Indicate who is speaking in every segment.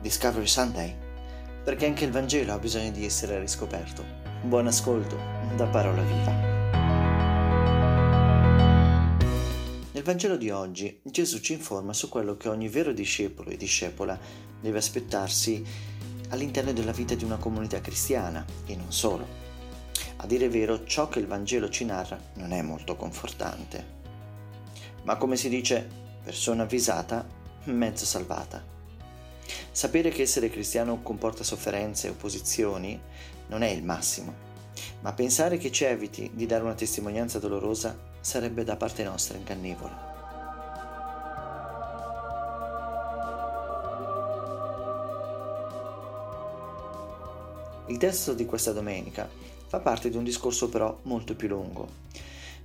Speaker 1: Discovery Sunday, perché anche il Vangelo ha bisogno di essere riscoperto. Buon ascolto da Parola Viva. Nel Vangelo di oggi Gesù ci informa su quello che ogni vero discepolo e discepola deve aspettarsi all'interno della vita di una comunità cristiana e non solo. A dire vero, ciò che il Vangelo ci narra non è molto confortante. Ma come si dice, persona avvisata, mezzo salvata. Sapere che essere cristiano comporta sofferenze e opposizioni non è il massimo, ma pensare che ci eviti di dare una testimonianza dolorosa sarebbe da parte nostra ingannevole. Il testo di questa domenica fa parte di un discorso però molto più lungo.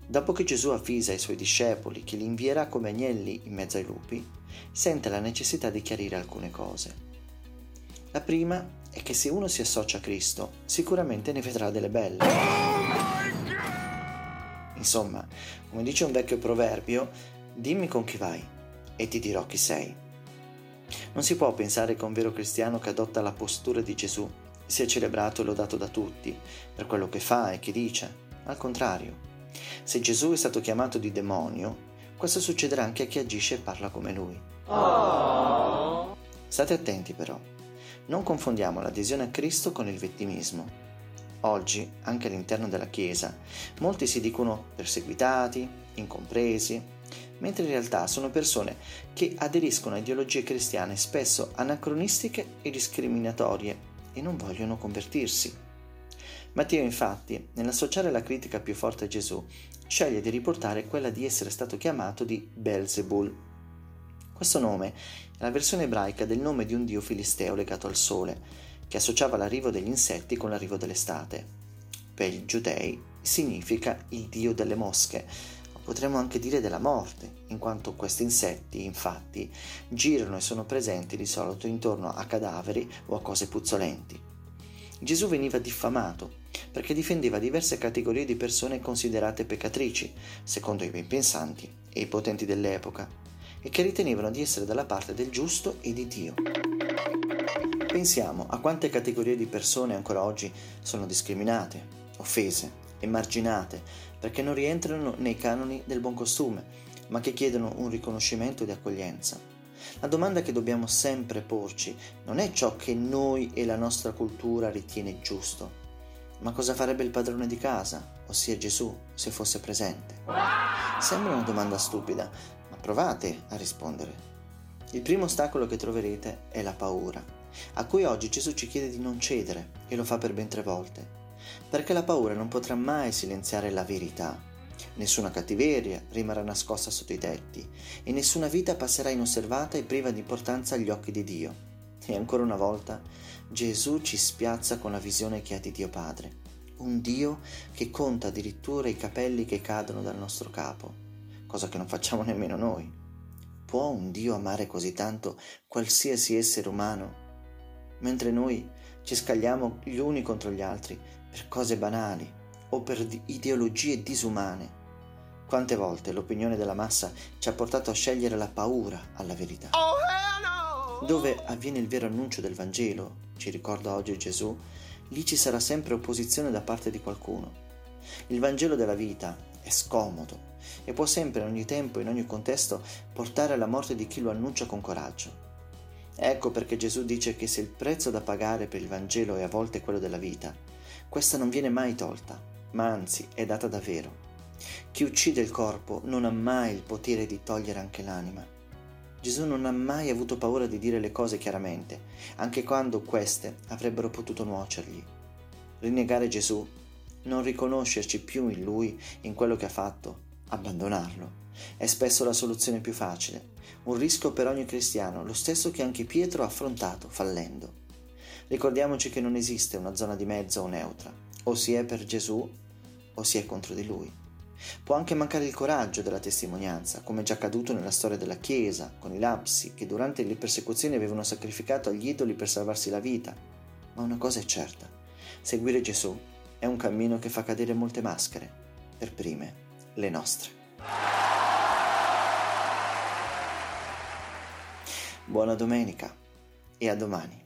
Speaker 1: Dopo che Gesù avvisa i suoi discepoli che li invierà come agnelli in mezzo ai lupi, sente la necessità di chiarire alcune cose. La prima è che se uno si associa a Cristo, sicuramente ne vedrà delle belle. Insomma, come dice un vecchio proverbio, dimmi con chi vai e ti dirò chi sei. Non si può pensare che un vero cristiano che adotta la postura di Gesù sia celebrato e lodato da tutti per quello che fa e che dice. Al contrario, se Gesù è stato chiamato di demonio, questo succederà anche a chi agisce e parla come lui. Oh. State attenti però, non confondiamo l'adesione a Cristo con il vittimismo. Oggi, anche all'interno della Chiesa, molti si dicono perseguitati, incompresi, mentre in realtà sono persone che aderiscono a ideologie cristiane spesso anacronistiche e discriminatorie e non vogliono convertirsi. Matteo infatti, nell'associare la critica più forte a Gesù, sceglie di riportare quella di essere stato chiamato di Belzebul. Questo nome è la versione ebraica del nome di un dio filisteo legato al sole, che associava l'arrivo degli insetti con l'arrivo dell'estate. Per i giudei significa il dio delle mosche, ma potremmo anche dire della morte, in quanto questi insetti, infatti, girano e sono presenti di solito intorno a cadaveri o a cose puzzolenti. Gesù veniva diffamato perché difendeva diverse categorie di persone considerate peccatrici, secondo i ben pensanti e i potenti dell'epoca, e che ritenevano di essere dalla parte del giusto e di Dio. Pensiamo a quante categorie di persone ancora oggi sono discriminate, offese, emarginate, perché non rientrano nei canoni del buon costume, ma che chiedono un riconoscimento di accoglienza. La domanda che dobbiamo sempre porci non è ciò che noi e la nostra cultura ritiene giusto, ma cosa farebbe il padrone di casa, ossia Gesù, se fosse presente? Sembra una domanda stupida, ma provate a rispondere. Il primo ostacolo che troverete è la paura, a cui oggi Gesù ci chiede di non cedere e lo fa per ben tre volte, perché la paura non potrà mai silenziare la verità Nessuna cattiveria rimarrà nascosta sotto i tetti e nessuna vita passerà inosservata e priva di importanza agli occhi di Dio. E ancora una volta Gesù ci spiazza con la visione che ha di Dio Padre, un Dio che conta addirittura i capelli che cadono dal nostro capo, cosa che non facciamo nemmeno noi. Può un Dio amare così tanto qualsiasi essere umano, mentre noi ci scagliamo gli uni contro gli altri per cose banali? O per ideologie disumane. Quante volte l'opinione della massa ci ha portato a scegliere la paura alla verità. Oh, Dove avviene il vero annuncio del Vangelo, ci ricorda oggi Gesù, lì ci sarà sempre opposizione da parte di qualcuno. Il Vangelo della vita è scomodo e può sempre in ogni tempo in ogni contesto portare alla morte di chi lo annuncia con coraggio. Ecco perché Gesù dice che se il prezzo da pagare per il Vangelo è a volte quello della vita, questa non viene mai tolta ma anzi è data davvero. Chi uccide il corpo non ha mai il potere di togliere anche l'anima. Gesù non ha mai avuto paura di dire le cose chiaramente, anche quando queste avrebbero potuto nuocergli. Rinnegare Gesù, non riconoscerci più in Lui, in quello che ha fatto, abbandonarlo, è spesso la soluzione più facile, un rischio per ogni cristiano, lo stesso che anche Pietro ha affrontato fallendo. Ricordiamoci che non esiste una zona di mezzo o neutra, o si è per Gesù o si è contro di lui. Può anche mancare il coraggio della testimonianza, come è già accaduto nella storia della Chiesa, con i lapsi che durante le persecuzioni avevano sacrificato agli idoli per salvarsi la vita. Ma una cosa è certa, seguire Gesù è un cammino che fa cadere molte maschere, per prime le nostre. Buona domenica e a domani.